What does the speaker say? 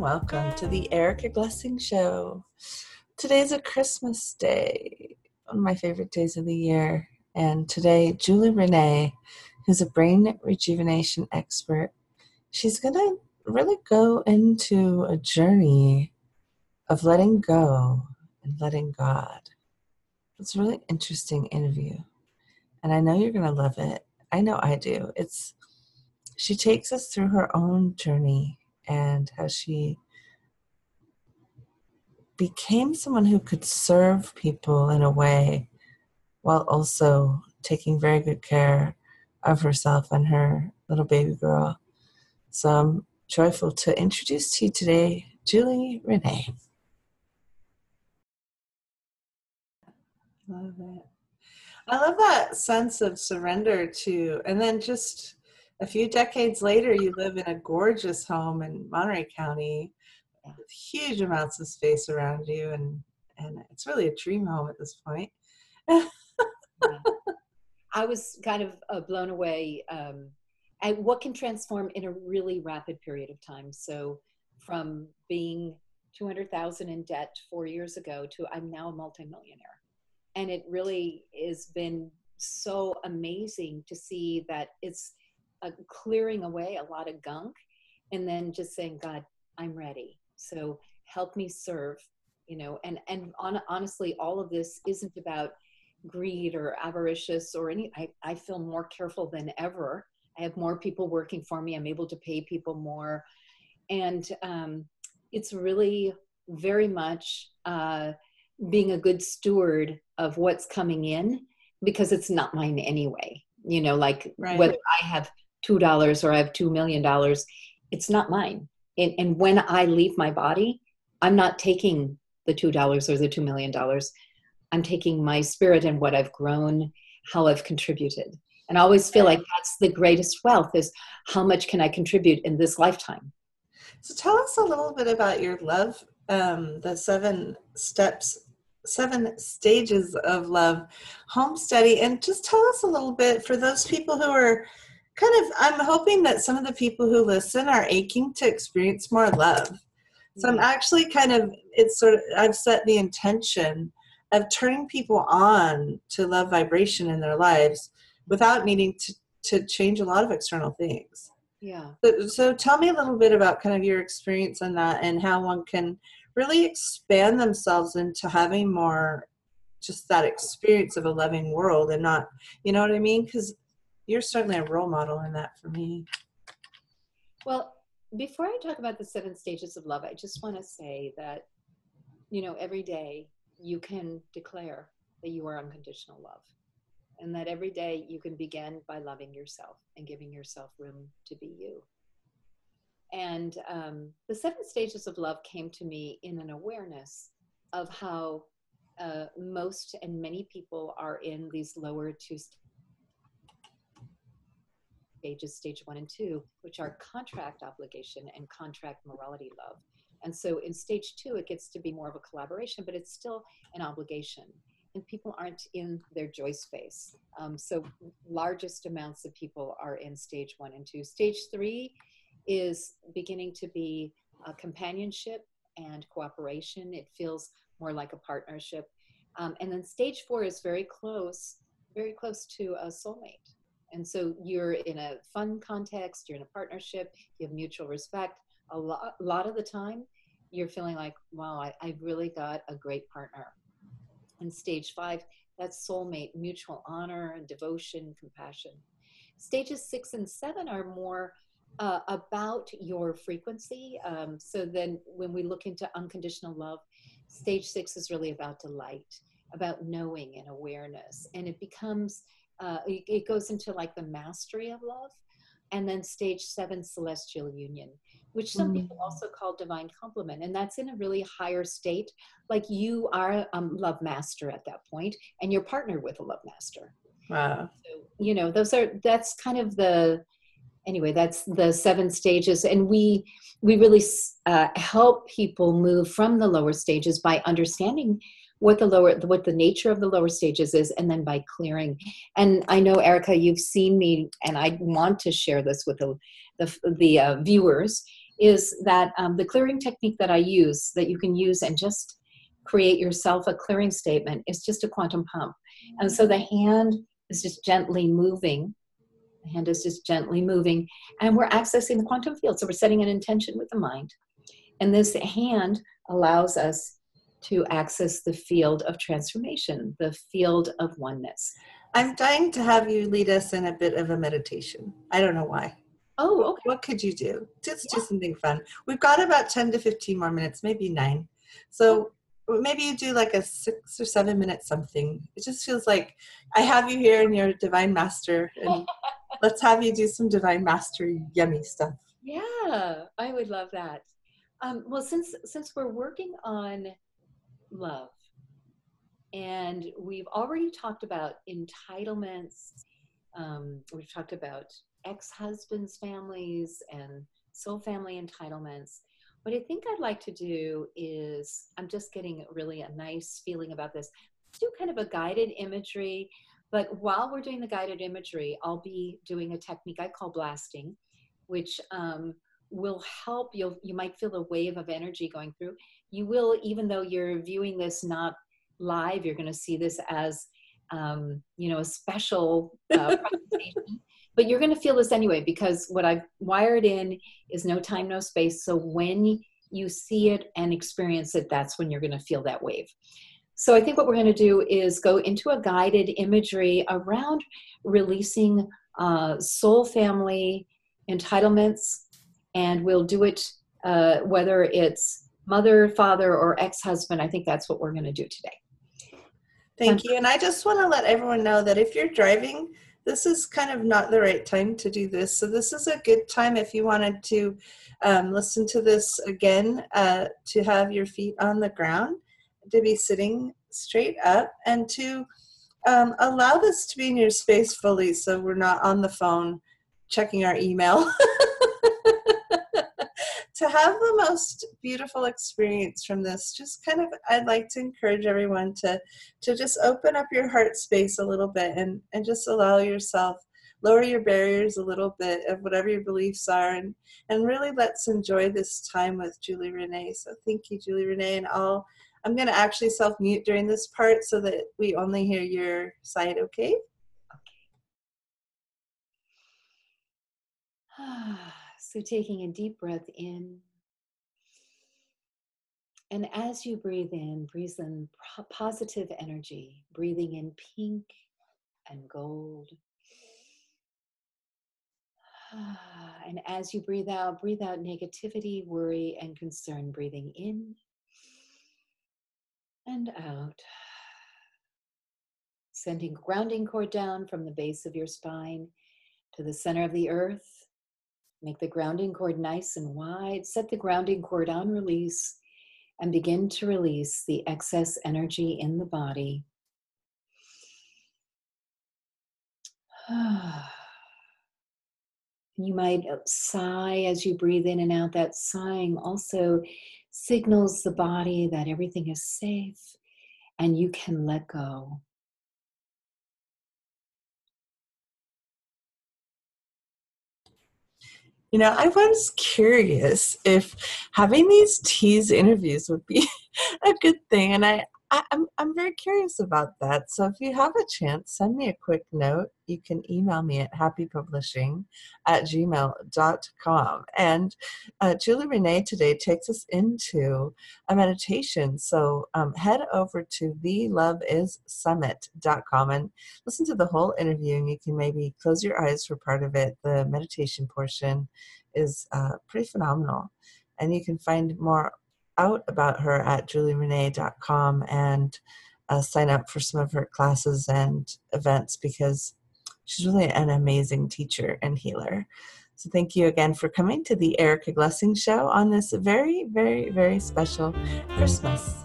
welcome to the Erica Glessing Show. Today's a Christmas day, one of my favorite days of the year. And today, Julie Renee, who's a brain rejuvenation expert, she's going to really go into a journey of letting go and letting God. It's a really interesting interview. And I know you're going to love it. I know I do. It's she takes us through her own journey and how she became someone who could serve people in a way while also taking very good care of herself and her little baby girl. So I'm joyful to introduce to you today Julie Renee. Love it. I love that sense of surrender to, and then just a few decades later, you live in a gorgeous home in Monterey County with huge amounts of space around you, and and it's really a dream home at this point. yeah. I was kind of uh, blown away um, at what can transform in a really rapid period of time. So, from being 200,000 in debt four years ago to I'm now a multimillionaire and it really has been so amazing to see that it's a clearing away a lot of gunk and then just saying god i'm ready. So help me serve you know and and on, honestly all of this isn't about greed or avaricious or any I, I feel more careful than ever. I have more people working for me. I'm able to pay people more. And um, it's really very much uh, being a good steward of what's coming in because it's not mine anyway. You know like right. whether i have two dollars or i have two million dollars it's not mine. And, and when i leave my body i'm not taking the two dollars or the two million dollars. I'm taking my spirit and what i've grown how i've contributed. And i always feel like that's the greatest wealth is how much can i contribute in this lifetime. So tell us a little bit about your love um, the seven steps seven stages of love home study. And just tell us a little bit for those people who are kind of i'm hoping that some of the people who listen are aching to experience more love. So i'm mm. actually kind of it's sort of i've set the intention of turning people on to love vibration in their lives without needing to, to change a lot of external things. Yeah. So, so tell me a little bit about kind of your experience on that and how one can really expand themselves into having more just that experience of a loving world and not you know what i mean? Because you're certainly a role model in that for me. Well before i talk about the seven stages of love i just want to say that you know every day you can declare that you are unconditional love and that every day you can begin by loving yourself and giving yourself room to be you. And um, the seven stages of love came to me in an awareness of how uh, most and many people are in these lower two stages, stage one and two, which are contract obligation and contract morality love. And so in stage two, it gets to be more of a collaboration, but it's still an obligation. And people aren't in their joy space. Um, so largest amounts of people are in stage one and two. Stage three is beginning to be a companionship and cooperation. It feels more like a partnership. Um, and then stage four is very close, very close to a soulmate. And so you're in a fun context, you're in a partnership, you have mutual respect. A lot, a lot of the time, you're feeling like, wow, I, I've really got a great partner. And stage five, that's soulmate, mutual honor, devotion, compassion. Stages six and seven are more uh, about your frequency. Um, so then when we look into unconditional love, stage six is really about delight, about knowing and awareness. And it becomes, uh, it, it goes into like the mastery of love. And then stage seven, celestial union, which some mm. people also call divine complement. And that's in a really higher state. Like you are a um, love master at that point, and you're partnered with a love master. Wow. So, you know, those are, that's kind of the, anyway that's the seven stages and we we really uh, help people move from the lower stages by understanding what the lower what the nature of the lower stages is and then by clearing and i know erica you've seen me and i want to share this with the the, the uh, viewers is that um, the clearing technique that I use, that you can use and just create yourself a clearing statement, is just a quantum pump. And so the hand is just gently moving. The hand is just gently moving, and we're accessing the quantum field. So we're setting an intention with the mind. And this hand allows us to access the field of transformation, the field of oneness. I'm dying to have you lead us in a bit of a meditation. I don't know why. Oh, okay. What could you do? Just yeah. do something fun. We've got about 10 to 15 more minutes, maybe nine. So maybe you do like a six or seven minute something. It just feels like I have you here and you're a divine master, and let's have you do some divine master yummy stuff. Yeah, I would love that. Um, well, since since we're working on love, and we've already talked about entitlements. Um, we've talked about ex-husbands' families and soul family entitlements. What I think I'd like to do is, I'm just getting really a nice feeling about this. Let's do kind of a guided imagery, but while we're doing the guided imagery, I'll be doing a technique I call blasting, which um, will help. You'll you might feel a wave of energy going through. You will, even though you're viewing this not live, you're going to see this as um, you know a special uh, presentation but you're going to feel this anyway because what I've wired in is no time, no space. So when you see it and experience it, that's when you're going to feel that wave. So I think what we're going to do is go into a guided imagery around releasing uh, soul family entitlements, and we'll do it uh, whether it's mother, father, or ex husband. I think that's what we're going to do today. Thank you. And I just want to let everyone know that if you're driving, this is kind of not the right time to do this. So this is a good time if you wanted to um, listen to this again, uh, to have your feet on the ground, to be sitting straight up, and to um, allow this to be in your space fully so we're not on the phone checking our email. have the most beautiful experience from this just kind of i'd like to encourage everyone to to just open up your heart space a little bit and and just allow yourself lower your barriers a little bit of whatever your beliefs are and and really let's enjoy this time with julie renee. So thank you julie renee and i'll i'm going to actually self mute during this part so that we only hear your side okay? Okay So, taking a deep breath in. And as you breathe in, breathe in positive energy, breathing in pink and gold. And as you breathe out, breathe out negativity, worry, and concern, breathing in and out. Sending grounding cord down from the base of your spine to the center of the earth Make the grounding cord nice and wide. Set the grounding cord on release and begin to release the excess energy in the body. You might sigh as you breathe in and out. That sighing also signals the body that everything is safe and you can let go. You know, I was curious if having these tease interviews would be a good thing, and I, I am I'm, I'm very curious about that. So if you have a chance, send me a quick note. You can email me at happypublishing at gmail.com. And uh, Julie Renee today takes us into a meditation. So um, head over to theloveissummit.com and listen to the whole interview. And you can maybe close your eyes for part of it. The meditation portion is uh, pretty phenomenal. And you can find more out about her at julierenee.com and uh, sign up for some of her classes and events because she's really an amazing teacher and healer. So thank you again for coming to the Erica Glessing Show on this very, very, very special Christmas.